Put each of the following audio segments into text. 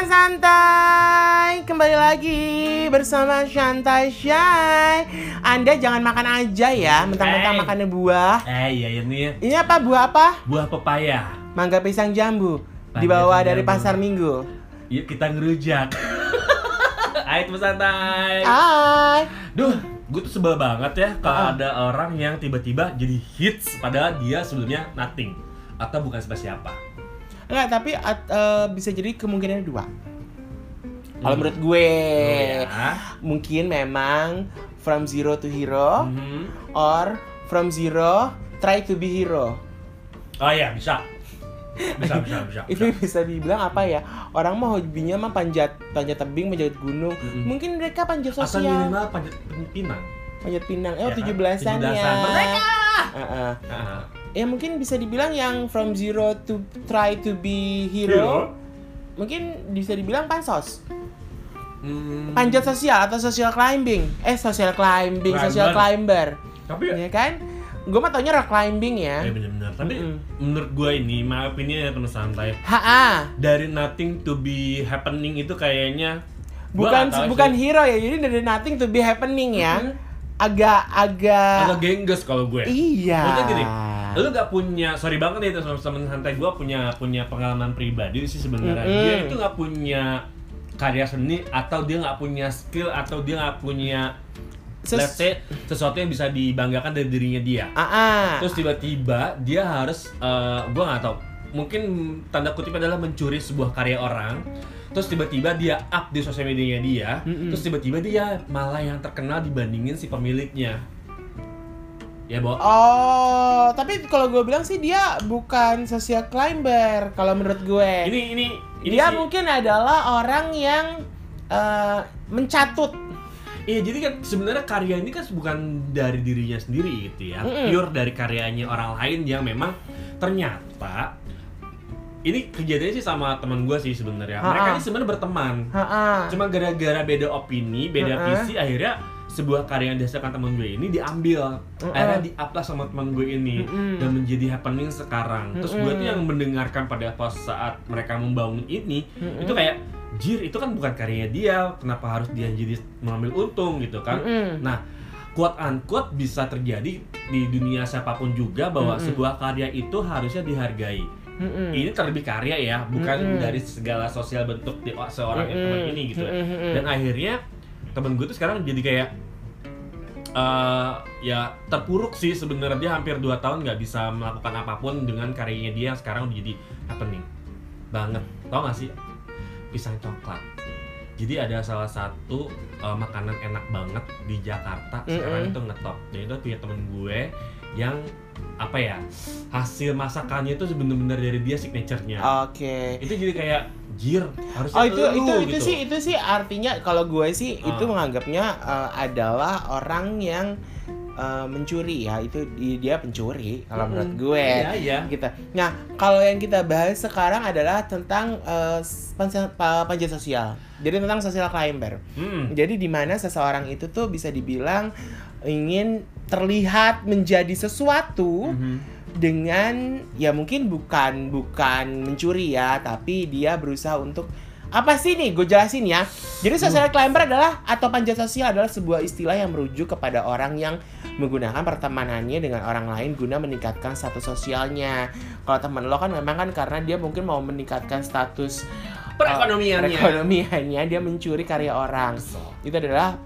teman santai, kembali lagi bersama Shantai Shy. Anda jangan makan aja ya, mentang-mentang Hey. makannya buah. Eh iya ini Ini apa buah apa? buah pepaya. Mangga pisang jambu. Mangga Dibawa dari jambu. pasar Minggu. Yuk kita ngerujak. Hai teman santai. Hai. Duh, gue tuh sebel banget ya kalau ada orang yang tiba-tiba jadi hits padahal dia sebelumnya nothing atau bukan siapa-siapa. Enggak, tapi at- eh, bisa jadi kemungkinannya dua. Kalau Hmm. menurut gue, Oh, ya. mungkin memang from zero to hero Mhm. or from zero try to be hero. Oh iya bisa. Bisa bisa bisa. itu bisa. bisa dibilang apa ya orang mah hobinya mah panjat panjat tebing panjat gunung Mm-mm. mungkin mereka panjat Atau sosial minimal panjat pinang. panjat pinang eh Ya kan? tujuh belasan ya 17-an. Merdeka! Heeh. Ya mungkin bisa dibilang yang from zero to try to be hero mungkin bisa dibilang pansos Hmm. panjat sosial atau social climbing eh social climbing social climber Tapi ya kan gue mah taunya rock climbing ya Eh bener-bener. Tapi Mm-mm. menurut gue ini, maaf ini ya teman santai. ha Dari nothing to be happening itu kayaknya bukan bukan sih. hero ya jadi dari nothing to be happening ya agak agak agak gengges kalau gue. Iya. Maksudnya gini, lu gak punya, sorry banget ya teman-teman santai gue punya punya pengalaman pribadi sih sebenarnya. Mm-mm. Dia itu gak punya karya seni atau dia nggak punya skill atau dia nggak punya Ses- let's say sesuatu yang bisa dibanggakan dari dirinya dia. Ah, ah. Terus tiba-tiba dia harus, eh gue nggak tahu, mungkin tanda kutip adalah mencuri sebuah karya orang. Terus tiba-tiba dia up di sosial medianya dia. Mm-mm. Terus tiba-tiba dia malah yang terkenal dibandingin si pemiliknya. Ya, Bo. Oh, tapi kalau gue bilang sih dia bukan social climber kalau menurut gue. Ini ini ini dia sih- mungkin adalah orang yang eh, mencatut. Iya, jadi kan sebenarnya karya ini kan bukan dari dirinya sendiri gitu ya. Mm-mm. Pure dari karyanya orang lain yang memang ternyata ini kejadiannya sih sama teman gue sih sebenarnya. Mereka ini sebenarnya berteman. Ha, ah. Cuma gara-gara beda opini, beda Ha-ha. visi akhirnya sebuah karya yang dihasilkan teman gue ini diambil. Ha-ha. Akhirnya di-upload sama teman gue ini Mm-mm. dan menjadi happening sekarang. Terus gue tuh yang mendengarkan pada pas saat mereka membangun ini Mm-mm. itu kayak jir itu kan bukan karyanya dia, kenapa harus dia jadi mengambil untung gitu kan? Mm-mm. Nah, quote unquote bisa terjadi di dunia siapa pun juga bahwa Mm-mm. sebuah karya itu harusnya dihargai. Mm-mm. Ini terlebih karya ya, bukan Mm-mm. dari segala sosial bentuk di seorang Mm-mm. teman ini gitu. Mm-mm. Dan akhirnya temen gue tuh sekarang jadi kayak eh ya terpuruk sih sebenarnya dia hampir 2 tahun nggak bisa melakukan apa pun dengan karyanya dia yang sekarang udah jadi happening banget. Tau gak sih? Pisang coklat. Jadi ada salah satu eh, makanan enak banget di Jakarta sekarang Mm-mm. itu ngetop. Dan itu punya temen gue yang apa ya hasil masakannya itu bener-bener dari dia signaturenya Oke. itu jadi kayak jir harusnya Oh itu itu itu gitu. sih itu sih artinya kalau gue sih itu Ah. menganggapnya eh, adalah orang yang eh, mencuri ya itu di- dia pencuri kalau Mm-mm. menurut gue. Iya, iya. Gitu. Nah kalau yang kita bahas sekarang adalah tentang eh, panjat, pa- panjat sosial. Jadi tentang social climber. Hmm. Jadi di mana seseorang itu tuh bisa dibilang ingin terlihat menjadi sesuatu Mhm. dengan ya mungkin bukan bukan mencuri ya tapi dia berusaha untuk apa sih nih gue jelasin ya. Jadi social climber adalah atau panjat sosial adalah sebuah istilah yang merujuk kepada orang yang menggunakan pertemanannya dengan orang lain guna meningkatkan status sosialnya. Kalau teman lo kan memang kan karena dia mungkin mau meningkatkan status Perekonomiannya. uh, perekonomiannya dia mencuri karya orang. Itu adalah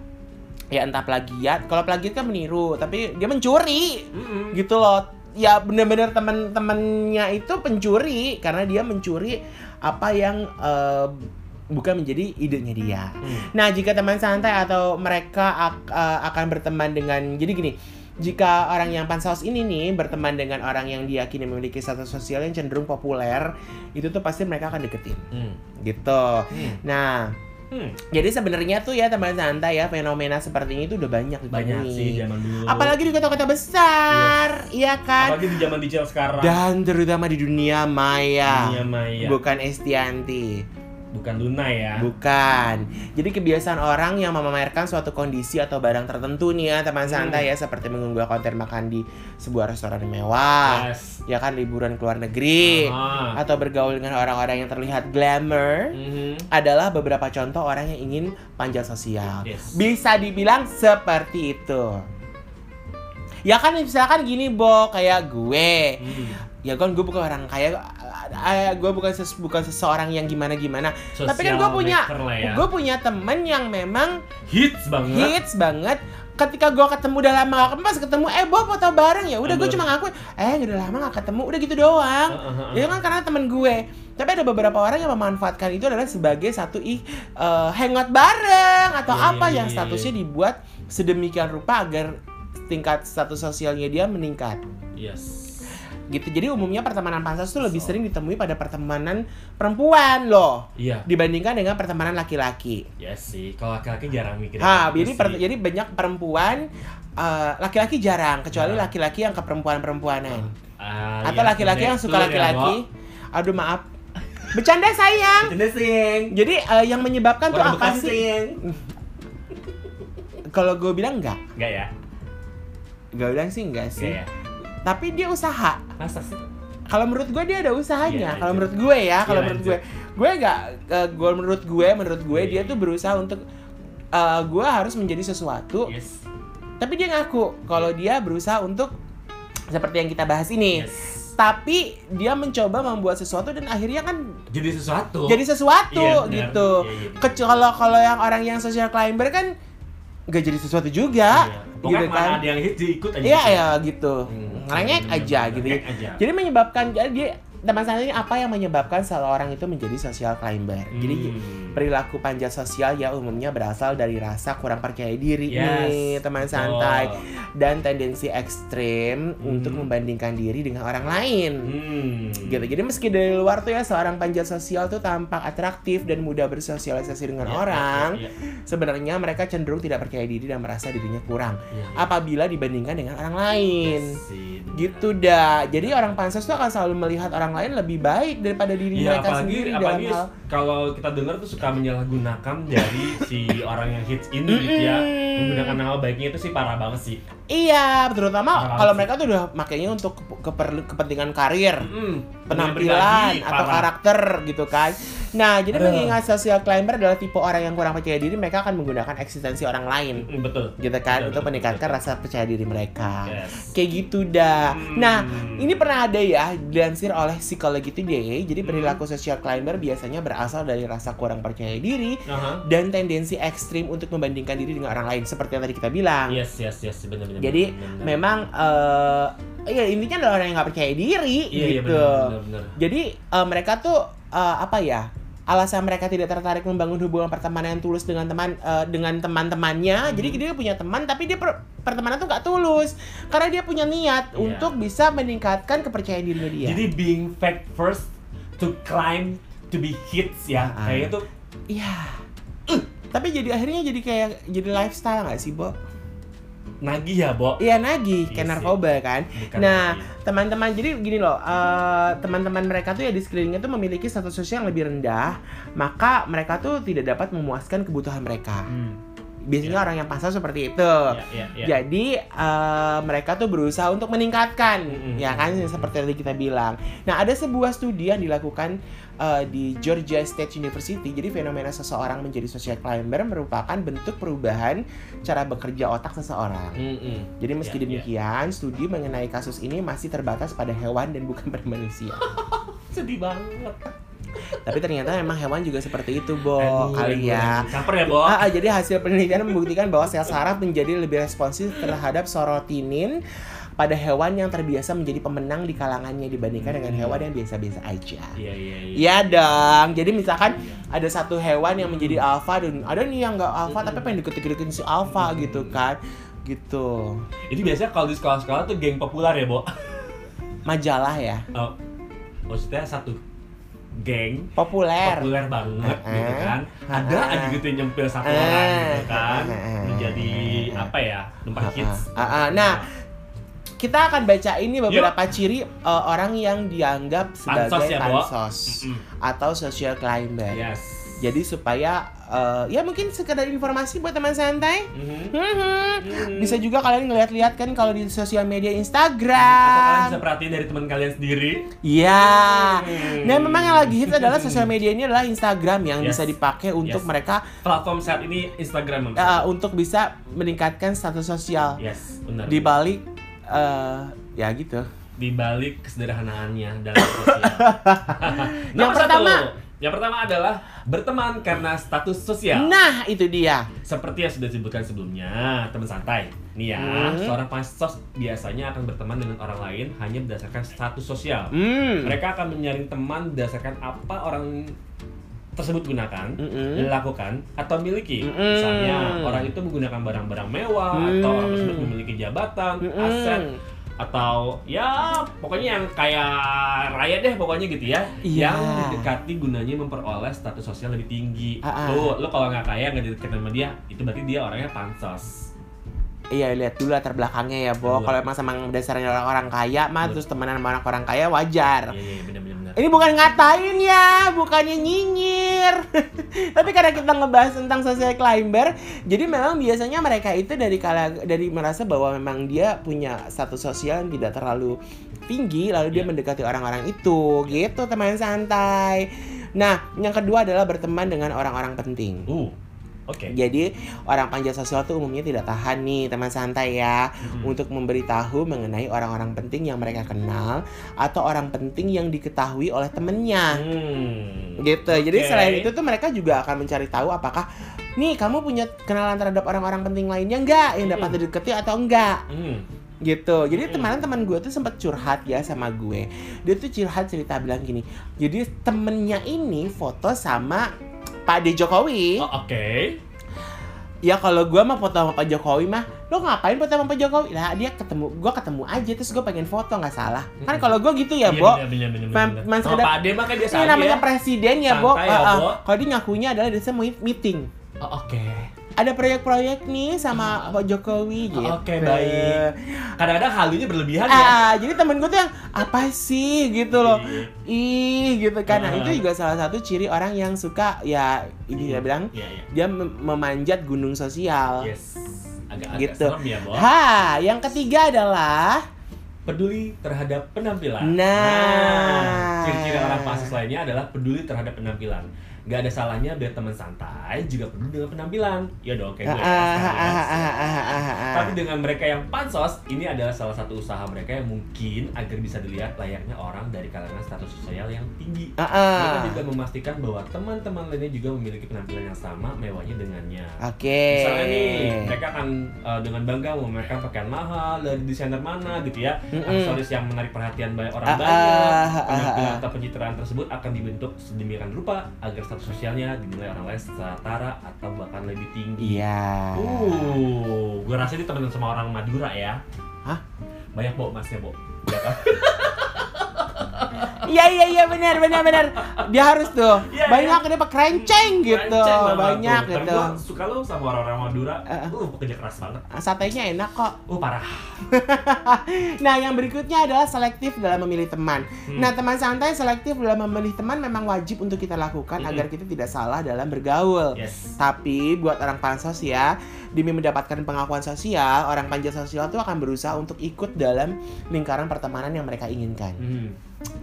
ya entah plagiat kalau plagiat kan meniru tapi dia mencuri Mm-mm. gitu loh ya bener-bener teman-temannya itu pencuri karena dia mencuri apa yang eh, bukan menjadi idenya dia. Hmm. Nah jika teman santai atau mereka ak- eh, akan berteman dengan jadi gini jika orang yang pansos ini nih berteman dengan orang yang diyakini memiliki status sosial yang cenderung populer itu tuh pasti mereka akan deketin Hmm. gitu. Hmm. Nah Hmm. jadi sebenarnya tuh ya teman santai ya fenomena seperti ini tuh udah banyak Banyak ditemui. sih zaman dulu. Apalagi di kota-kota besar, iya kan? Apalagi di zaman digital sekarang. Dan terutama di dunia maya, Dunia maya. bukan Estianti. Bukan Luna ya. Bukan. Jadi kebiasaan orang yang memamerkan suatu kondisi atau barang tertentu nih ya teman Hmm. santai ya seperti mengunggah konten makan di sebuah restoran mewah, yes. ya kan liburan ke luar negeri, Ah. atau bergaul dengan orang-orang yang terlihat glamour Mhm. adalah beberapa contoh orang yang ingin panjat sosial. Yes. Bisa dibilang seperti itu. Ya kan misalkan gini, Bo, kayak gue. Hmm. Ya kan gue bukan orang kaya, eh, gue bukan ses- bukan seseorang yang gimana gimana. Tapi kan gue Social punya, ya. gue punya temen yang memang hits banget. hits banget. Ketika gue ketemu udah lama gak ketemu, pas ketemu, eh Bo foto bareng ya. Udah gue cuma ngaku, eh udah lama gak ketemu, udah gitu doang. Ya kan karena temen gue. Tapi ada beberapa orang yang memanfaatkan itu adalah sebagai satu ih eh, hangout bareng atau Iya, apa iya, yang iya, statusnya dibuat sedemikian rupa agar tingkat status sosialnya dia meningkat Yes. Gitu. Jadi umumnya pertemanan pansos tuh lebih sering ditemui pada pertemanan perempuan loh Iya. dibandingkan dengan pertemanan laki-laki. Yes sih. Kalau laki-laki jarang mikir. Ha, gitu jadi per- jadi banyak perempuan eh, laki-laki jarang kecuali Nah. laki-laki yang ke perempuan-perempuanan. Ah, Atau iya, laki-laki yang suka betul ya, laki-laki. Aduh maaf. Bercanda sayang. Bo. Canda sing. Jadi eh, yang menyebabkan tuh Orang apa Bekasi, sih? Kalau gue bilang enggak, Enggak ya? gue bilang sih enggak sih. Enggak ya? Tapi dia usaha. Masa sih? Kalau menurut gue dia ada usahanya. Iya, Kalau menurut gue ya, kalau Iya, menurut gue, gue enggak. eh, gue menurut gue, menurut gue Iya, dia iya. tuh berusaha untuk eh, gue harus menjadi sesuatu. Yes. Tapi dia ngaku kalau dia berusaha untuk seperti yang kita bahas ini. Yes. Tapi dia mencoba membuat sesuatu dan akhirnya kan Jadi sesuatu. jadi sesuatu Iya, benar. gitu. Iya, iya, benar. Kecuali kalau kalau yang orang yang social climber kan nggak jadi sesuatu juga, Iya. Pokoknya gitu mana kan? ada yang hits diikut aja. Iya gitu. ya gitu, Hmm. ngelengek aja gitu. Ngelengek aja. Jadi menyebabkan jadi dia teman saya ini apa yang menyebabkan seseorang itu menjadi social climber. Jadi Hmm. perilaku panjat sosial ya umumnya berasal dari rasa kurang percaya diri Yes, nih teman santai betul. dan tendensi ekstrim untuk Hmm. membandingkan diri dengan orang lain. Hmm. gitu. Jadi meski dari luar tuh ya seorang panjat sosial tuh tampak atraktif dan mudah bersosialisasi dengan Iya, orang, iya, iya, sebenarnya mereka cenderung tidak percaya diri dan merasa dirinya kurang iya. apabila dibandingkan dengan orang lain. Yes. Gitu dah. Jadi orang pansos tuh akan selalu melihat orang lain lebih baik daripada diri Iya, mereka apalagi sendiri apalagi dalam hal kalau kita dengar tuh suka menyalahgunakan dari si orang yang hits ini gitu ya. Menggunakan nama baiknya itu sih parah banget sih. Iya, terutama kalau mereka tuh udah makainya untuk ke- keperlu- kepentingan karir. Mm, penampilan pribadi, atau parah. karakter gitu kan. Nah, jadi Aduh. mengingat social climber adalah tipe orang yang kurang percaya diri, mereka akan menggunakan eksistensi orang lain Mm, betul. gitu kan Betul, untuk meningkatkan betul. rasa percaya diri mereka. Yes. Kayak gitu dah. Hmm. Nah, ini pernah ada ya dilansir oleh Psychology Today. Jadi Hmm. perilaku social climber biasanya berasal dari rasa kurang percaya diri Aha. dan tendensi ekstrim untuk membandingkan diri dengan orang lain seperti yang tadi kita bilang. Yes, yes, yes, benar benar. Jadi benar, benar. memang eh ya intinya adalah orang yang nggak percaya diri iya, iya, gitu. benar, benar, benar. Jadi eh, mereka tuh eh, apa ya? Alasan mereka tidak tertarik membangun hubungan pertemanan yang tulus dengan teman eh, dengan teman-temannya. Hmm. Jadi dia punya teman tapi dia per- pertemanan tuh nggak tulus karena dia punya niat Iya. untuk bisa meningkatkan kepercayaan dirinya dia. Jadi being fact first to climb to be hits ya. Kayaknya tuh Iya. Tapi jadi akhirnya jadi kayak jadi lifestyle nggak sih, Bo? nagih ya, Bo. Iya nagih, Iya kayak narkoba kan. Bukan Nah, teman-teman jadi gini loh, eh, teman-teman mereka tuh ya di sekelilingnya tuh memiliki status sosial yang lebih rendah, maka mereka tuh tidak dapat memuaskan kebutuhan mereka. Hmm. Biasanya Ya. orang yang pasal seperti itu. Ya, ya, ya. Jadi eh, mereka tuh berusaha untuk meningkatkan, Mm-mm. ya kan seperti tadi kita bilang. Nah ada sebuah studi yang dilakukan eh, di Georgia State University. Jadi fenomena seseorang menjadi social climber merupakan bentuk perubahan cara bekerja otak seseorang. Mm-mm. Jadi meski Ya, ya. demikian, studi mengenai kasus ini masih terbatas pada hewan dan bukan pada manusia. Sedih banget. Tapi ternyata memang hewan juga seperti itu, Bo, Aduh, kali ya. Caper ya, Bo. Ah, ah, jadi hasil penelitian membuktikan bahwa sel saraf menjadi lebih responsif terhadap sorotinin pada hewan yang terbiasa menjadi pemenang di kalangannya dibandingkan dengan Hmm. hewan yang biasa-biasa aja. Iya, iya, iya. Iya dong. Jadi misalkan Iya. ada satu hewan yang menjadi alfa dan ada nih yang nggak alfa Hmm. tapi pengen deket-deketin si alfa gitu kan. Gitu. Itu biasanya kalau di sekolah-sekolah tuh geng populer ya, Bo. Majalah ya. Oh, maksudnya satu geng Populer. populer banget Ah, gitu kan. Ada ah, aja gitu yang nyempil satu ah, orang gitu kan. menjadi apa ya numpang Ah, hits. Ah, ah. Nah, kita akan baca ini beberapa ciri uh, orang yang dianggap sebagai Pansos ya, pansos atau social climber. yes Jadi supaya eh, ya mungkin sekedar informasi buat teman santai. Mhm. Hmm, Hmm. Bisa juga kalian ngeliat-liat kan kalau di sosial media Atau kalian Instagram. bisa perhatiin dari teman kalian sendiri. Iya. Hmm. Nah, memang yang lagi hits adalah sosial media ini adalah Instagram yang Yes. bisa dipakai untuk Yes. mereka Platform saat ini Instagram. eh, untuk bisa meningkatkan status sosial yes, benar. di balik eh, ya gitu. di balik kesederhanaannya dalam sosial. Yang pertama. satu. Yang pertama adalah berteman karena status sosial. Nah, itu dia. Seperti yang sudah disebutkan sebelumnya, teman santai. Nih ya, Hmm. seorang pansos biasanya akan berteman dengan orang lain hanya berdasarkan status sosial. Hmm. Mereka akan menyaring teman berdasarkan apa orang tersebut gunakan, Mm-mm. lakukan atau miliki. Mm-mm. Misalnya orang itu menggunakan barang-barang mewah atau orang Mm. tersebut memiliki jabatan, Mm-mm. aset atau ya pokoknya yang kayak raya deh pokoknya gitu ya Iya. yang didekati gunanya memperoleh status sosial lebih tinggi Ah, ah. tuh lo kalau nggak kaya nggak deketin sama dia itu berarti dia orangnya pansos Iya lihat dulu latar belakangnya ya, Bo. Kalau emang sama dasarnya orang-orang kaya mah Betul. terus temenan sama orang kaya wajar. iya iya benar Ini bukan ngatain ya, bukannya nyinyir. Tapi karena kita ngebahas tentang social climber, jadi memang biasanya mereka itu dari kala dari merasa bahwa memang dia punya status sosial yang tidak terlalu tinggi, lalu dia Iya. mendekati orang-orang itu, gitu teman santai. Nah, yang kedua adalah berteman dengan orang-orang penting. uh oke Jadi orang panjat sosial tuh umumnya tidak tahan nih teman santai ya Mm-mm. untuk memberitahu mengenai orang-orang penting yang mereka kenal atau orang penting yang diketahui oleh temennya Hmm. gitu. Jadi Oke. selain itu tuh mereka juga akan mencari tahu apakah nih kamu punya kenalan terhadap orang-orang penting lainnya enggak yang dapat Hmm. dideketi atau enggak Hmm. gitu. Jadi Hmm. teman-teman gue tuh sempat curhat ya sama gue. Dia tuh curhat cerita bilang gini. Jadi temennya ini foto sama Pak D Jokowi. Oh, oke Ya kalau gua mah foto sama Pak Jokowi mah, lo ngapain foto sama Pak Jokowi? Lah dia ketemu, gua ketemu aja terus gua pengen foto nggak salah. Kan kalau gua gitu ya, Iya, Bo. men- Sama sekedar- Pak Ade mah kan biasa Ini aja namanya ya. presiden ya, Bo. Ah. Bo. Kalau dia ngakunya adalah dia mau meeting. Oh, oke Ada proyek-proyek nih sama Pak Jokowi gitu. Oke, baik. kadang-kadang halunya berlebihan ya Ah, jadi temen gue tuh yang apa sih gitu loh. Iya. Ih, gitu kan. Nah, Ah. itu juga salah satu ciri orang yang suka ya ini dia bilang Iya, iya. dia mem- memanjat gunung sosial. Yes. Agak-agak Gitu. serem ya, Bo. Ha, yang ketiga adalah Peduli terhadap penampilan. Nah. ciri-ciri orang pansos lainnya adalah peduli terhadap penampilan. Gak ada salahnya biar teman santai juga peduli dengan penampilan. Ya dong, kayak gue. Ah, ah, ah. Tapi dengan mereka yang pansos, ini adalah salah satu usaha mereka yang mungkin agar bisa dilihat layaknya orang dari kalangan status sosial yang tinggi. Mereka juga memastikan bahwa teman-teman lainnya juga memiliki penampilan yang sama mewahnya dengannya. Oke. Misalnya nih, mereka akan uh, dengan bangga memamerkan pakaian mahal dari desainer mana gitu ya. Mm-mm. Aksesoris yang menarik perhatian banyak orang banyak. Penampilan atau pencitraan tersebut akan dibentuk sedemikian rupa agar status sosialnya dinilai orang lain setara atau bahkan lebih tinggi. Iya. Uh, gue rasa ini temen sama orang Madura ya. Hah? Banyak bo masnya bo. Ya kan? Iya iya iya benar benar benar. Dia harus tuh. Iya, Banyak dia pakai kerenceng gitu. Banyak tuh. Tapi gitu. gua suka lu sama orang-orang Madura. Ah, ah. Uh, pekerja keras banget. Satenya enak kok. Uh, parah. Nah, yang berikutnya adalah selektif dalam memilih teman. Hmm. Nah, teman santai selektif dalam memilih teman memang wajib untuk kita lakukan Mm-mm. agar kita tidak salah dalam bergaul. Yes. Tapi buat orang pansos ya, demi mendapatkan pengakuan sosial, orang panjat sosial itu akan berusaha untuk ikut dalam lingkaran pertemanan yang mereka inginkan. Hmm.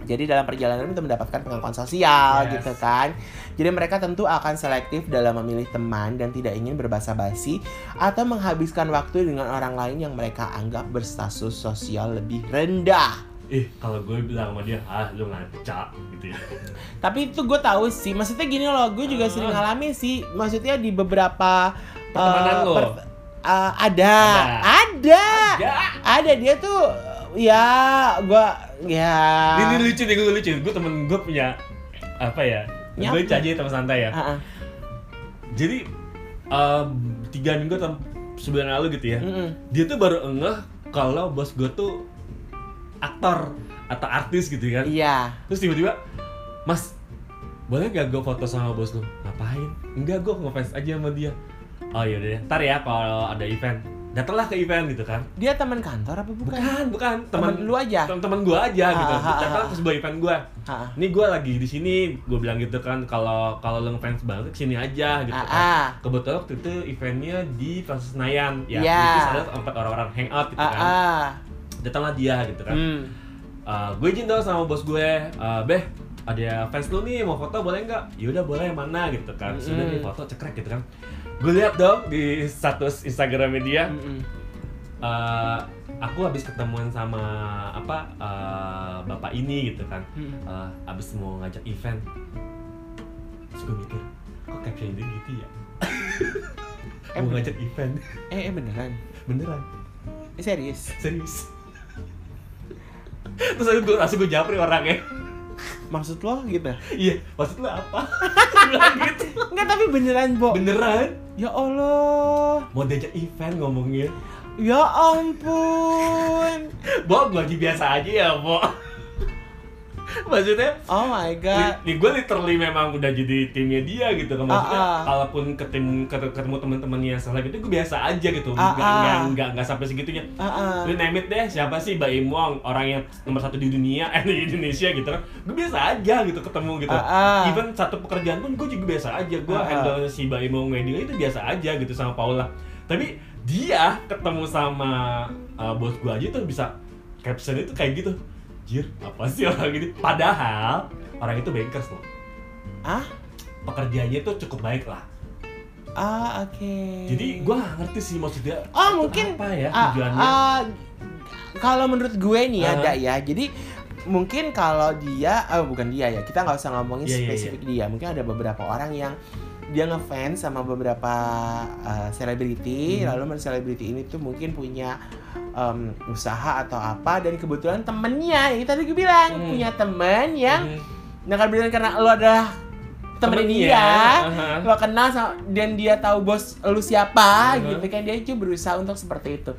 Jadi dalam perjalanan untuk mendapatkan pengakuan sosial Yes. gitu kan. Jadi mereka tentu akan selektif dalam memilih teman dan tidak ingin berbasa-basi atau menghabiskan waktu dengan orang lain yang mereka anggap berstatus sosial lebih rendah. Eh, kalau gue bilang sama dia, ah lu ngaca gitu ya. Tapi itu gue tahu sih, maksudnya gini loh, gue juga Ah. sering ngalamin sih, maksudnya di beberapa Pertemanan eh, lo? per- eh, ada, Ada. ada, Ya. ada dia tuh, ya, gue, ya. Ini, ini lucu nih, gue lucu. Gue temen gue punya apa ya? Nyapa. Gue aja teman santai ya. Jadi tiga minggu atau sebulan lalu gitu ya. Dia tuh baru ngeh kalau bos gue tuh aktor atau artis gitu kan. Iya. Terus tiba-tiba, Mas, boleh gak gue foto sama bos lu? Ngapain? Enggak, gue ngefans aja sama dia. Oh yaudah deh, ntar ya kalau ada event. Datanglah ke event gitu kan Dia teman kantor apa bukan? bukan bukan teman lu aja? teman gua aja gitu Ah, ah, ah, ah. ke sebuah event gua ini gua lagi di sini gua bilang gitu kan kalau kalau lu ngefans banget sini aja gitu kan kebetulan waktu itu eventnya di Plaza Senayan ya which is ada tempat orang-orang hangout gitu kan ah. datanglah dia gitu kan Hmm. Uh, gue izin dong sama bos gue, uh, beh ada fans lu nih mau foto boleh nggak? Yaudah boleh mana gitu kan. Sudah nih foto cekrek gitu kan. Gue lihat dong di status Instagramnya dia, Mm-mm. uh, aku habis ketemuan sama apa uh, bapak ini gitu kan. Mm-mm. Uh, abis mau ngajak event. Terus gue mikir, kok caption dia gitu ya? Eh, mau ngajak event, Eh, eh beneran? beneran, Eh, serius? serius. Terus gue langsung gue japri orangnya. Maksud lo gitu? Iya, maksud lu apa? Bilang gitu. Enggak, tapi beneran, Bo. Beneran? Ya Allah. Mau diajak event ngomongnya. Ya ampun. Bo, lagi biasa aja ya, Bo. Maksudnya, Oh my god. nih gue literally memang udah jadi timnya dia gitu kan maksudnya Ah, ah. kalaupun ketemu ketemu, teman-temannya salah gitu gue biasa aja gitu Ah, nggak ah. nggak nggak sampai segitunya Ah, ah. lu name it deh siapa sih Baim Wong orang yang nomor satu di dunia eh di Indonesia gitu kan gue biasa aja gitu ketemu gitu Ah, ah. even satu pekerjaan pun gue juga biasa aja gue Ah, ah. handle si Baim Wong wedding itu biasa aja gitu sama Paula tapi dia ketemu sama uh, bos gue aja tuh bisa caption itu kayak gitu Jir, apa sih orang ini? Padahal orang itu bankers loh. Ah? Pekerjaannya tuh cukup baik lah. Ah, oke. Jadi gue gak ngerti sih maksudnya. Oh, mungkin apa ya Ah, tujuannya? ah, kalau menurut gue nih Ah. ada ya. Jadi mungkin kalau dia, oh bukan dia ya. Kita nggak usah ngomongin Iya, iya, spesifik dia. Mungkin ada beberapa orang yang dia ngefans sama beberapa uh, selebriti. Hmm. Lalu selebriti ini tuh mungkin punya um, usaha atau apa. Dan kebetulan temennya, ya tadi gue bilang Hmm. punya temen yang, Hmm. nah kebetulan karena lo adalah temen Temennya, dia, aha. lo kenal sama, dan dia tahu bos lu siapa Uh-huh. gitu kan dia itu berusaha untuk seperti itu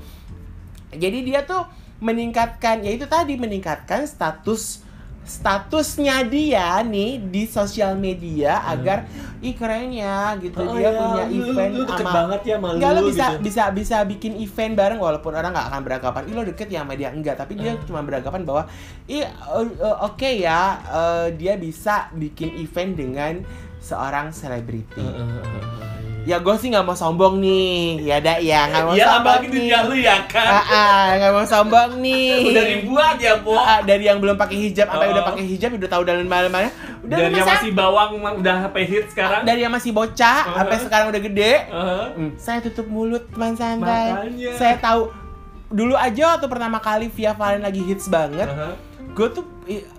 jadi dia tuh meningkatkan ya itu tadi meningkatkan status statusnya dia nih di sosial media agar ih keren ya gitu Hmm. Oh dia iya, punya lu- event lu deket sama banget ya Enggak, lo lu bisa gitu. bisa bisa bikin event bareng walaupun orang nggak akan beranggapan ih lo deket ya sama dia enggak tapi dia Hmm. cuma beranggapan bahwa ih eh, eh, oke ya eh, dia bisa bikin event dengan seorang selebriti Uh, uh, uh, uh, iya. Ya gue sih nggak mau sombong nih, ya dak ya nggak mau Iya, sombong apalagi nih. dunia lu ya kan. ah, nggak mau sombong nih. Udah ribuan ya. Ah, dari yang belum pakai hijab sampai Oh. udah pakai hijab udah tahu dalam mana Udah Dari yang masih bawang udah sampai hit sekarang. dari yang masih bocah Uh-huh. sampai sekarang udah gede. Uh, Hmm, saya tutup mulut teman santai. Makanya. Saya tahu dulu aja waktu pertama kali Via Valen lagi hits banget, uh, gue tuh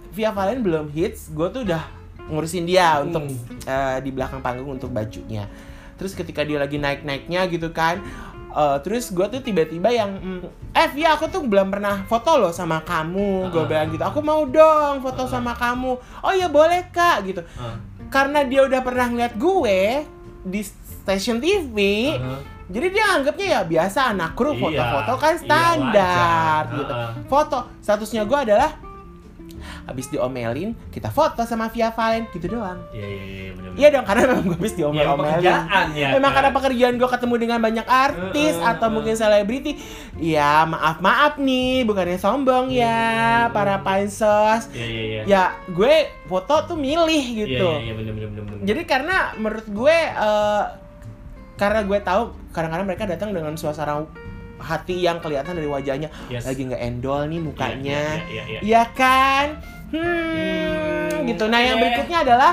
Via Valen belum hits, gue tuh udah ngurusin dia Hmm. untuk eh, di belakang panggung untuk bajunya. Terus ketika dia lagi naik-naiknya gitu kan, eh, terus gue tuh tiba-tiba yang, mm, eh Via aku tuh belum pernah foto loh sama kamu, gue Ah. bilang gitu. Aku mau dong foto Ah. sama kamu. Oh iya boleh kak gitu. uh, Karena dia udah pernah ngeliat gue di stasiun TV. uh, Jadi dia anggapnya ya biasa anak kru Iya, foto-foto kan iya, standar wajar. gitu. Heeh. Foto statusnya gue adalah habis diomelin kita foto sama Via Valen gitu doang. Iya, iya, iya. Iya dong karena memang gue habis Ya, diomel-omelin. pekerjaan ya. Memang kan? karena pekerjaan gue ketemu dengan banyak artis Heeh, atau heeh. mungkin selebriti. Ya maaf maaf nih bukannya sombong ya Hmm. para pansos. Iya, iya, iya. Ya gue foto tuh milih Iya, gitu. iya, iya, bener-bener. bener-bener. Jadi karena menurut gue eh, karena gue tahu kadang-kadang mereka datang dengan suasana hati yang kelihatan dari wajahnya Yes. lagi nggak endol nih mukanya. Iya, iya, iya, iya. Iya kan? Hmm, Hmm, gitu. Nah, yang berikutnya adalah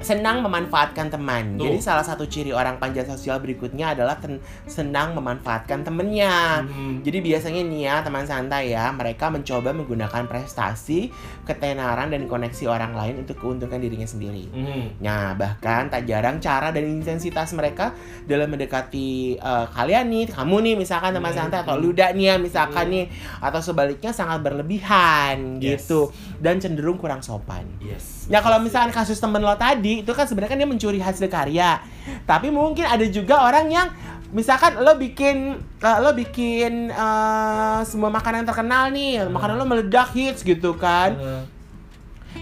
senang memanfaatkan teman. Tuh. Jadi salah satu ciri orang panjat sosial berikutnya adalah senang memanfaatkan temennya. Hmm. Jadi biasanya nih ya teman santai ya, mereka mencoba menggunakan prestasi, ketenaran dan koneksi orang lain untuk keuntungan dirinya sendiri. Hmm. Nah, bahkan tak jarang cara dan intensitas mereka dalam mendekati eh, kalian nih, kamu nih misalkan teman Hmm, santai atau luda nih ya misalkan Hmm. nih atau sebaliknya sangat berlebihan Yes. gitu dan cenderung kurang sopan. Yes. Ya kalau misalkan kasus temen lo tadi itu kan sebenarnya kan dia mencuri hasil karya. Tapi mungkin ada juga orang yang misalkan lo bikin eh, lo bikin eh, semua makanan terkenal nih, Hmm. makanan lo meledak hits gitu kan. Uh,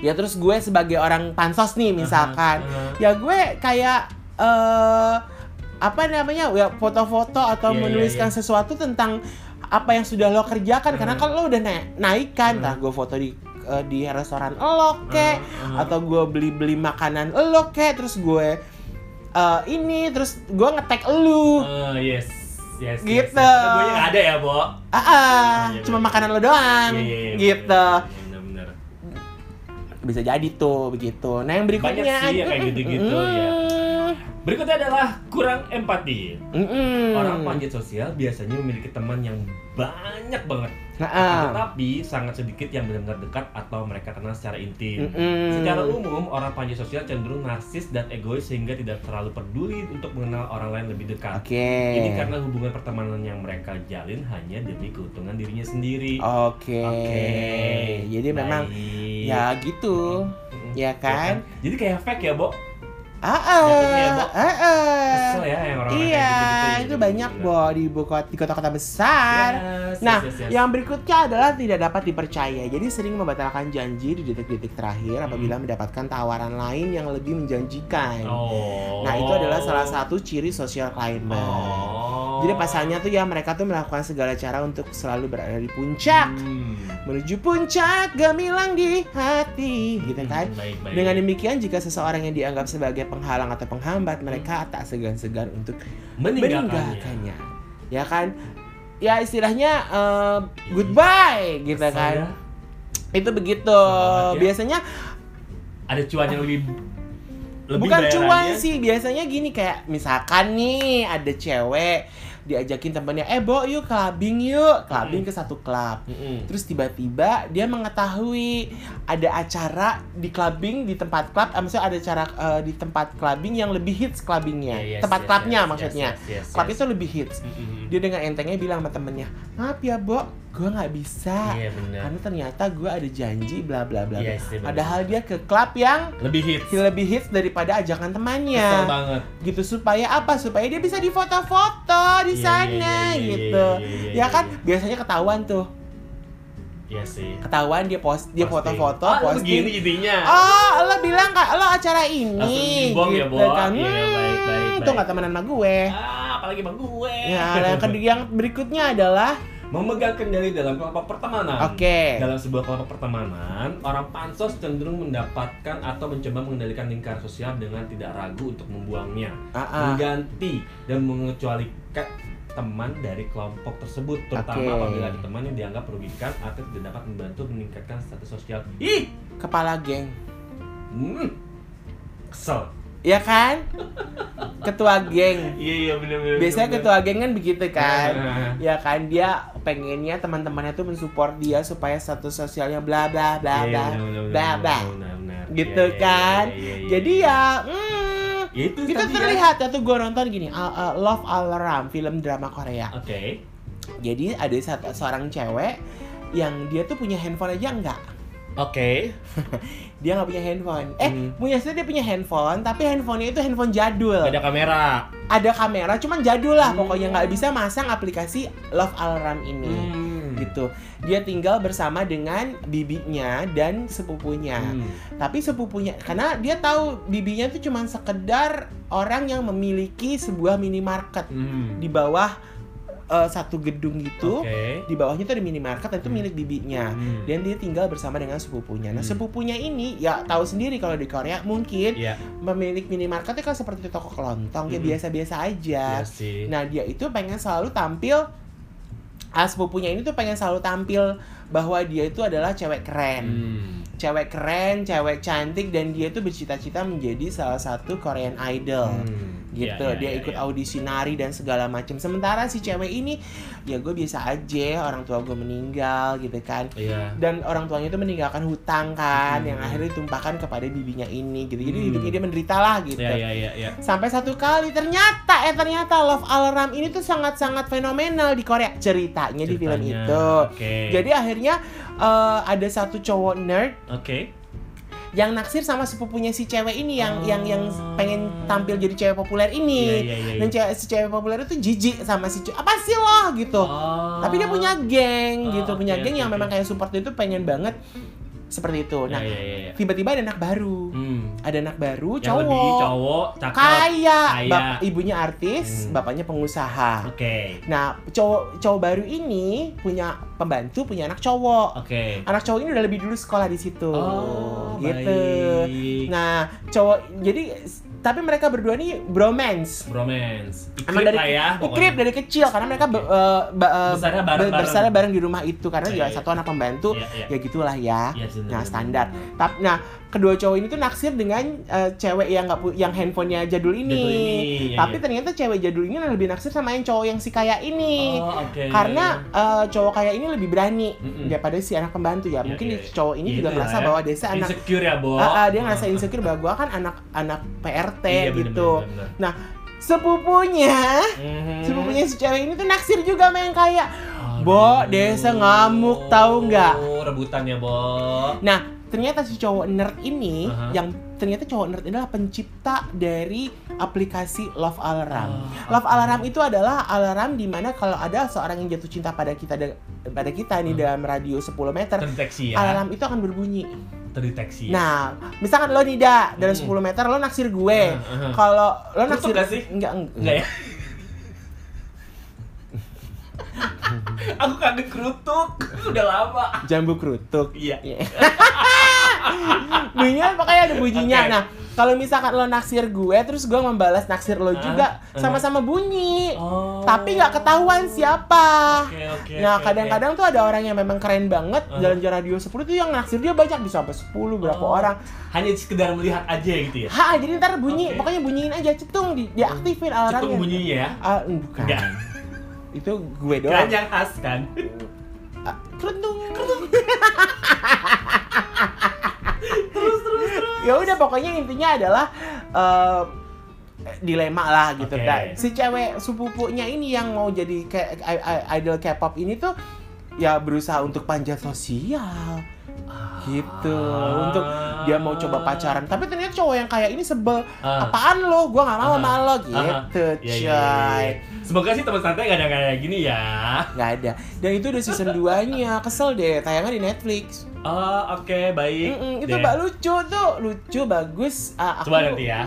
Ya terus gue sebagai orang pansos nih misalkan, uh, uh. ya gue kayak eh apa namanya ya foto-foto atau Iya, iya, menuliskan sesuatu tentang apa yang sudah lo kerjakan karena Hmm. kalau lo udah naik naik kan Hmm. entah gue foto di eh, di restoran lo kek Hmm, hmm. atau gue beli beli makanan lo kek terus gue eh, ini terus gue ngetek lu Eh, yes. Yes, yes, Gitu. yes. Gue nggak ada ya, Bo. ah, ah, iya, cuma bener. makanan lo doang Iya, iya, iya, gitu bener, bener, bisa jadi tuh begitu nah yang berikutnya Banyak sih ya kayak gitu-gitu, ya. Mm, Berikutnya adalah kurang empati. mm, mm. Orang panjat sosial biasanya memiliki teman yang banyak banget. Nah, ah. Tetapi sangat sedikit yang benar-benar dekat atau mereka kenal secara intim. Mm-mm. Secara umum, orang panjat sosial cenderung narsis dan egois sehingga tidak terlalu peduli untuk mengenal orang lain lebih dekat. Oke. Ini karena hubungan pertemanan yang mereka jalin hanya demi keuntungan dirinya sendiri. Oke. Oke. Jadi memang Baik. ya gitu. Mm-mm. ya kan? Jadi kayak fake ya, Bo? Ah, ah, ah, ya orang-orang Iya, ya, itu banyak bo di ibu kota di kota-kota besar. Yes, Nah, yes, yes, yes. yang berikutnya adalah tidak dapat dipercaya. Jadi sering membatalkan janji di detik-detik terakhir apabila mendapatkan tawaran lain yang lebih menjanjikan. Hmm. Oh. Nah, itu adalah salah satu ciri social climber. Oh. Jadi pasalnya tuh ya mereka tuh melakukan segala cara untuk selalu berada di puncak. Hmm. Menuju puncak gemilang di hati, gitu kan? Hmm, Baik, baik. Dengan demikian jika seseorang yang dianggap sebagai penghalang atau penghambat, mereka tak segan-segan untuk meninggalkannya. meninggalkannya. Ya kan? Ya istilahnya eh, goodbye gitu kan. ya. Itu begitu. Ya. Biasanya Ada cuan yang lebih lebih bukan cuan sih, biasanya gini kayak misalkan nih ada cewek diajakin temennya, "Eh, Bo, yuk clubbing yuk." Clubbing ke satu klub. Mm-mm. Terus tiba-tiba dia mengetahui ada acara di clubbing di tempat klub, eh, maksudnya ada acara eh, di tempat clubbing yang lebih hits clubbingnya, Yeah, yes, tempat yes, klubnya yes, maksudnya. yes, yes, Klub yes. itu lebih hits. Mm-mm. Dia dengan entengnya bilang sama temennya, maaf ya, Bo, gue nggak bisa. Iya benar. Karena ternyata gue ada janji bla bla bla. bla." Yes, iya. Padahal dia ke klub yang Lebih hits. lebih hits daripada ajakan Kesel temannya. banget. Gitu supaya apa? Supaya dia bisa difoto-foto di Iya, sana iya, iya, iya, gitu. iya, iya, ya iya, kan iya. biasanya ketahuan tuh. Iya sih. Ketahuan dia post dia foto-foto, lu posting. begini jadinya. Oh, lo bilang kak, lo acara ini, Langsung dibom ya, Bo. kan? Iya, baik, baik, baik. nggak temenan sama gue. Ah, apalagi bang gue. Ya, yang kedua yang berikutnya adalah, Memegang kendali dalam kelompok pertemanan. oke, Dalam sebuah kelompok pertemanan, orang pansos cenderung mendapatkan atau mencoba mengendalikan lingkaran sosial dengan tidak ragu untuk membuangnya, ah. mengganti dan mengecualikan teman dari kelompok tersebut, terutama Oke. apabila ada teman yang dianggap merugikan atau tidak dapat membantu meningkatkan status sosial. Ih, kepala geng, hmm, kesel. ya kan? Ketua geng. Iya iya benar benar. Biasanya benar. ketua geng kan begitu kan? Ah. Ya kan dia pengennya teman-temannya tuh mensupport dia supaya status sosialnya bla bla bla Iya, bla bla bla. Gitu Iya, iya, kan? iya, iya, iya, Jadi iya. ya, Ya, itu tadi ya. terlihat ya tuh gue nonton gini, uh, uh, Love Alarm film drama Korea. Oke. Jadi ada satu seorang cewek yang dia tuh punya handphone aja enggak. Oke. Dia nggak punya handphone. Eh, Hmm. punya sih dia punya handphone, tapi handphonenya itu handphone jadul. Ada kamera. Ada kamera, cuman jadul lah. Hmm. Pokoknya nggak bisa masang aplikasi Love Alarm ini. Hmm. Gitu. Dia tinggal bersama dengan bibinya dan sepupunya. Hmm. Tapi sepupunya, karena dia tahu bibinya itu cuma sekedar orang yang memiliki sebuah minimarket Hmm. di bawah eh, satu gedung gitu. Oke. Di bawahnya itu ada minimarket dan itu Hmm. milik bibinya. Hmm. Dan dia tinggal bersama dengan sepupunya. Nah, Hmm. sepupunya ini ya tahu sendiri kalau di Korea mungkin Iya. pemilik minimarketnya kan seperti toko kelontong, ya Hmm. biasa-biasa aja. Iya sih. Nah, dia itu pengen selalu tampil ah, sepupunya ini tuh pengen selalu tampil bahwa dia itu adalah cewek keren. Hmm. Cewek keren, cewek cantik dan dia tuh bercita-cita menjadi salah satu Korean idol. Hmm. Gitu Iya, iya, dia iya, ikut iya. audisi nari dan segala macam sementara si cewek ini ya gue biasa aja orang tua gue meninggal gitu kan Iya. dan orang tuanya itu meninggalkan hutang kan Hmm. yang akhirnya ditumpahkan kepada bibinya ini gitu jadi Hmm. hidupnya dia menderita lah gitu Iya iya iya iya. sampai satu kali ternyata eh ternyata Love Alarm ini tuh sangat-sangat fenomenal di Korea ceritanya, di film Ceritanya. itu Oke. jadi akhirnya eh, ada satu cowok nerd Oke. Yang naksir sama sepupunya si cewek ini yang Oh. yang yang pengen tampil jadi cewek populer ini Iya iya iya. dan cewek, si cewek populer itu jijik sama si cewek apa sih lo gitu Oh. tapi dia punya geng Oh, gitu punya oke, geng oke, yang memang kayak support itu pengen banget seperti itu. Nah, Iya, iya, iya, iya. tiba-tiba ada anak baru. Hmm. Ada anak baru, Yang cowok. lebih cowok, cakep. Kaya, Kaya. Bap- ibunya artis, Hmm. bapaknya pengusaha. Oke. Nah, cowok cowok baru ini punya pembantu, punya anak cowok. Oke. Anak cowok ini udah lebih dulu sekolah di situ. Oh, gitu. baik. Nah, cowok jadi tapi mereka berdua nih bromance. Bromance. Emang dari ya. ikrip dari kecil karena mereka be- eh, ba- eh, Besarnya be- bareng-bareng. besarnya bareng di rumah itu karena Iya, juga satu anak pembantu Iya, iya. ya gitulah ya. Sih, Nah standar. Tapi nah kedua cowok ini tuh naksir dengan eh, cewek yang nggak yang handphonenya jadul ini. Jadul ini, iya, Tapi iya. ternyata cewek jadul ini lebih naksir sama yang cowok yang si kaya ini. Oh, oke. Karena eh, cowok kaya ini lebih berani Mm-mm. daripada si anak pembantu ya. Iya, Mungkin iya, si iya. cowok ini Iya, juga merasa lah ya. bahwa desa anak insecure ya, Bo. Ah, ah, dia ngerasa insecure bahwa gua kan anak anak PRT Iya, bener, gitu. bener, bener. Nah, sepupunya, Mhm. sepupunya si cewek ini tuh naksir juga sama yang kaya. Aduh. Bo, desa ngamuk tahu nggak? Rebutan ya, Bo. Nah, ternyata si cowok nerd ini Aha. yang ternyata cowok nerd ini adalah pencipta dari aplikasi Love Alarm. Oh, Love Alarm itu adalah alarm di mana kalau ada seorang yang jatuh cinta pada kita da- pada kita nih Hmm. dalam radius 10 meter, Terdeteksi ya. alarm itu akan berbunyi. Terdeteksi. ya. Nah, misalkan lo nih Da, dalam Hmm. 10 meter lo naksir gue. Ah, ah. Kalau lo naksir gak sih? Enggak, enggak. Enggak ya? Aku kangen kerutuk. Udah lama. Jambu kerutuk. Iya. Bunyinya pokoknya ada bunyinya. Oke. Nah, kalau misalkan lo naksir gue, terus gue membalas naksir lo juga sama-sama bunyi. Oh. Tapi nggak ketahuan siapa. Oke, oke. Nah, kadang-kadang tuh ada orang yang memang keren banget Ah. jalan jalan radio 10 tuh yang naksir dia banyak bisa sampai 10 berapa Oh. orang. Hanya sekedar melihat aja gitu ya. Ha, jadi ntar bunyi, Oke. pokoknya bunyiin aja cetung di diaktifin alarmnya. Cetung bunyinya ya. Ah, bukan. Itu gue doang. Kan yang khas kan. Ah, Kerentung. terus terus terus. ya udah pokoknya intinya adalah eh, dilema lah gitu Oke. Dan si cewek sepupunya ini yang mau jadi kayak idol K-pop ini tuh ya berusaha untuk panjat sosial gitu Ah. untuk dia mau coba pacaran tapi ternyata cowok yang kayak ini sebel Ah. apaan lo gua nggak mau sama Ah. lo Ah. gitu Iya, iya, iya, coy iya. Semoga sih teman santai gak ada kayak gini ya. nggak ada dan itu udah season 2 nya kesel deh tayangnya di Netflix Oh, oke, baik. Mm-mm, itu Deh. mbak lucu tuh lucu bagus Ah, aku- Coba nanti ya.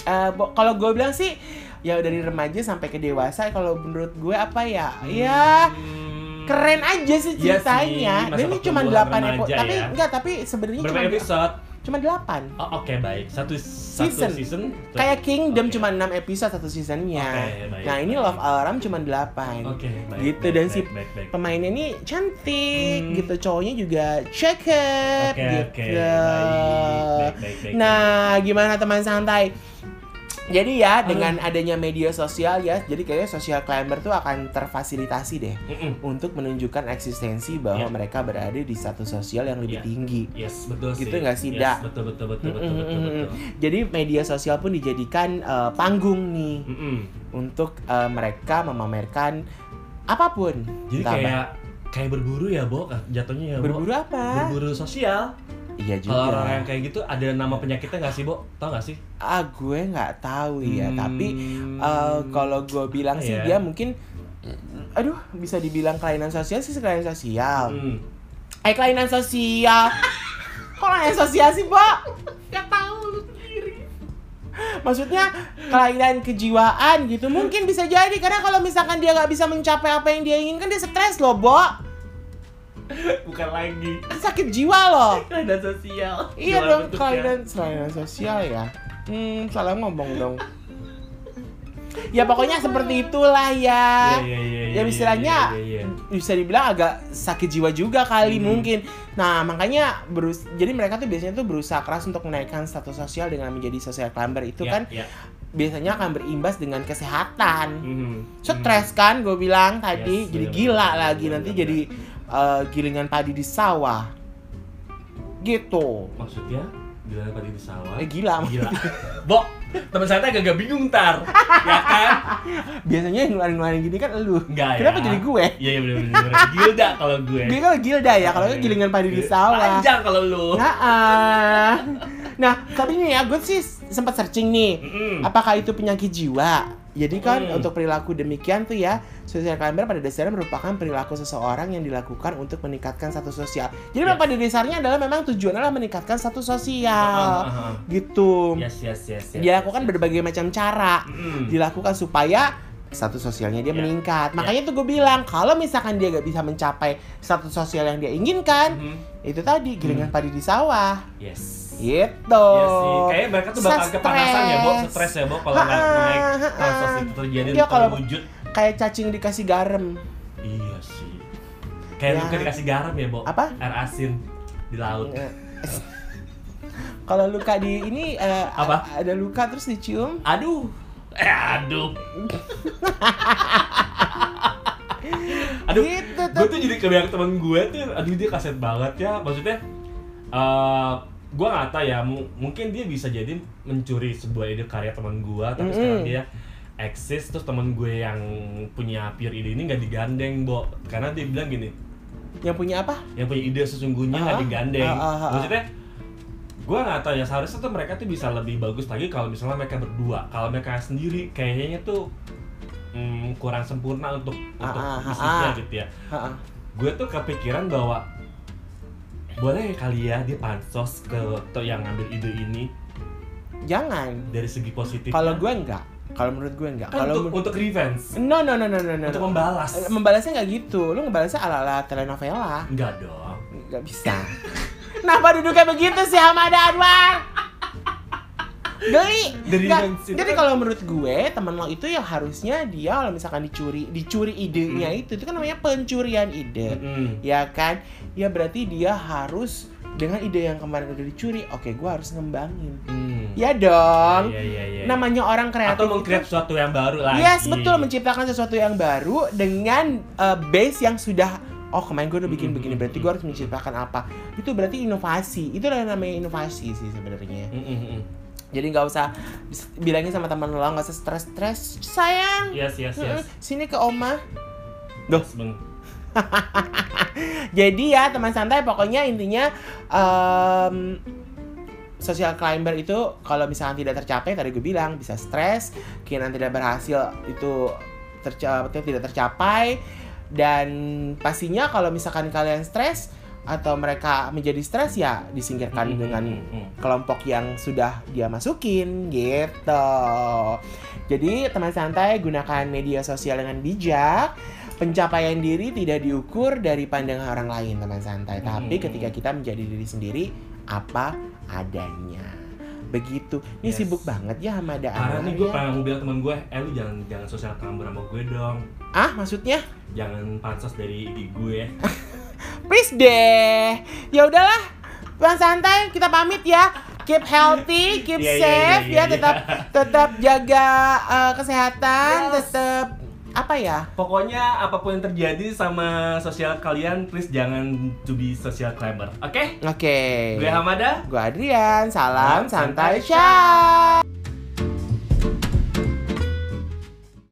Eh, bo- kalau gue bilang sih ya dari remaja sampai ke dewasa kalau menurut gue apa ya ya Hmm. keren aja sih Iya sih, ceritanya masa dan ini cuma pertumbuhan 8 episode remaja tapi ya. enggak tapi sebenarnya Berapa cuma episode? Cuma 8 Oh, oke, baik. Satu satu Season. season. kayak Kingdom Oke. cuma 6 episode satu seasonnya Oke, baik, nah ini baik. Love Alarm cuma 8 Oke, baik. gitu baik, dan baik, si baik, baik. pemainnya ini cantik Hmm. gitu cowoknya juga cakep Oke, gitu oke, baik, baik, baik, baik. Nah, gimana teman santai? Jadi ya Hmm. dengan adanya media sosial ya, jadi kayaknya social climber tuh akan terfasilitasi deh Mm-mm. untuk menunjukkan eksistensi bahwa Iya. mereka berada di status sosial yang lebih Iya. tinggi. Yes, betul sih. Gitu nggak sih, yes, Da? Betul, betul, betul, betul, Mm-mm, betul, mm-mm. betul. Jadi media sosial pun dijadikan eh, panggung nih Mm-mm. untuk eh, mereka memamerkan apa pun. Jadi kayak kayak berburu ya, Bo, jatuhnya ya, Bo. berburu apa? Berburu sosial. Iya Kalau orang yang juga. kayak gitu ada nama penyakitnya nggak sih, Bo? Tau nggak sih? Ah, gue nggak tahu ya, Hmm. tapi eh, kalau gue bilang sih Iya. dia mungkin aduh bisa dibilang kelainan sosial sih kelainan sosial Hmm. eh kelainan sosial kok kelainan sosial sih mbak Gak tahu lu sendiri maksudnya kelainan kejiwaan gitu mungkin bisa jadi karena kalau misalkan dia nggak bisa mencapai apa yang dia inginkan dia stres loh bo Bukan lagi sakit jiwa loh kelainan sosial. iya dong kelainan kelainan sosial ya hmm salah ngomong dong ya pokoknya seperti itulah ya ya iya, istilahnya bisa dibilang agak sakit jiwa juga kali Hmm. mungkin. Nah makanya berus jadi mereka tuh biasanya tuh berusaha keras untuk menaikkan status sosial dengan menjadi social climber itu Iya, kan iya. biasanya akan berimbas dengan kesehatan. Mhm. Stres kan gue bilang tadi Yes, jadi bener, gila bener, lagi bener, nanti bener. jadi eh, gilingan padi di sawah. Gitu. Maksudnya gila padi di sawah. Eh gila. Gila. Bo, teman saya agak bingung ntar. ya kan? Biasanya yang ngeluarin-ngeluarin gini kan lu. Enggak ya. Kenapa jadi gue? Iya, iya bener bener. Gilda kalau gue. Gue kan Gilda ya, kalau gue gilingan padi di sawah. Panjang kalau lu. Nah, nah, tapi ini ya, gue sih sempat searching nih. Mm-mm. Apakah itu penyakit jiwa? Jadi kan Hmm. untuk perilaku demikian tuh ya, social climber pada dasarnya merupakan perilaku seseorang yang dilakukan untuk meningkatkan status sosial. Jadi memang Yes. pada dasarnya adalah memang tujuannya adalah meningkatkan status sosial. Ah, ah, ah. Gitu. Yes, yes, yes, yes. Dilakukan yes, yes. berbagai macam cara. Mm. Dilakukan supaya status sosialnya dia Ya. meningkat. Ya. Makanya tuh gue bilang kalau misalkan dia gak bisa mencapai status sosial yang dia inginkan, Mhm. itu tadi giringan padi di sawah. Yes. Gitu. Iya sih, kayaknya mereka tuh bakal kepanasan ya, Bo, stres ya, Bo, kalau naik ha-ha. pansos itu terjadi Iya, kalau- terwujud. Kayak cacing dikasih garam. Iya sih. Kayak Ya. luka dikasih garam ya, Bo. Apa? Air asin di laut. Eh, Kalau luka di ini eh, Apa? Ada luka terus dicium. Aduh. Eh, aduh. aduh. Gitu. Gue tuh jadi kebayang temen gue tuh, aduh dia kaset banget ya. Maksudnya, eh gue nggak tahu ya, mu- mungkin dia bisa jadi mencuri sebuah ide karya teman gue, tapi Mm-mm. sekarang dia eksis terus temen gue yang punya pure ide ini nggak digandeng, Bo. Karena dia bilang gini, Yang punya apa? yang punya ide sesungguhnya nggak Ah, digandeng. ah, ah, ah. Maksudnya gue nggak tahu ya seharusnya tuh mereka tuh bisa lebih bagus lagi kalau misalnya mereka berdua. Kalau mereka sendiri kayaknya tuh mm, kurang sempurna untuk untuk bisnisnya ah. gitu ya. Gue tuh kepikiran bahwa boleh kali ya dia pansos ke tuh yang ngambil ide ini Jangan. dari segi positif. Kalau gue enggak. Kalau menurut gue enggak. kan Kalau untuk, untuk revenge, No no no no no no. untuk no. membalas. Eh, Membalasnya nggak gitu. Lu ngebalasnya ala-ala telenovela. Enggak dong. Nggak bisa. Kenapa duduknya begitu sih Hamada Anwar? Geli. Dari Nggak, Jadi kan- kalau menurut gue teman lo itu ya harusnya dia kalau misalkan dicuri dicuri idenya Hmm. itu itu kan namanya pencurian ide. Mm-mm. Ya kan? Ya berarti dia harus dengan ide yang kemarin udah dicuri, oke gue harus ngembangin. Hmm. Ya dong. Iya, iya, iya. Namanya orang kreatif atau mengcreate sesuatu yang baru lagi. Yes, betul menciptakan sesuatu yang baru dengan uh, base yang sudah oh kemarin gue udah bikin Mm, begini berarti gue harus menciptakan apa itu berarti inovasi itu yang namanya inovasi sih sebenarnya Mm, mm, mm. Jadi nggak usah bilangin sama teman lo nggak usah stres stres sayang Yes, yes, yes. sini ke oma Duh. Yes, Bang. jadi ya teman santai pokoknya intinya em, social climber itu kalau misalkan tidak tercapai tadi gue bilang bisa stres keinginan tidak berhasil itu tercapai tidak tercapai dan pastinya kalau misalkan kalian stres atau mereka menjadi stres ya disingkirkan Mm, dengan mm, mm. kelompok yang sudah dia masukin gitu. Jadi teman santai gunakan media sosial dengan bijak. Pencapaian diri tidak diukur dari pandangan orang lain teman santai, tapi Hmm. ketika kita menjadi diri sendiri apa adanya. Begitu. Ini Yes. sibuk banget ya sama ada Karena nih gue ya. pengen bilang temen gue, eh lu jangan jangan sosial climber sama gue dong. Ah, maksudnya? Jangan pansos dari ide gue. Please deh. Ya udahlah. Teman santai, kita pamit ya. Keep healthy, keep Iya, iya, safe iya, iya, ya, tetap tetap jaga uh, kesehatan, Yes. tetap apa ya? Pokoknya apa pun yang terjadi sama sosial kalian, please jangan to be social climber. Oke? Oke. Gue Hamada. Gue Adrian, salam Salam santai santai, Syah.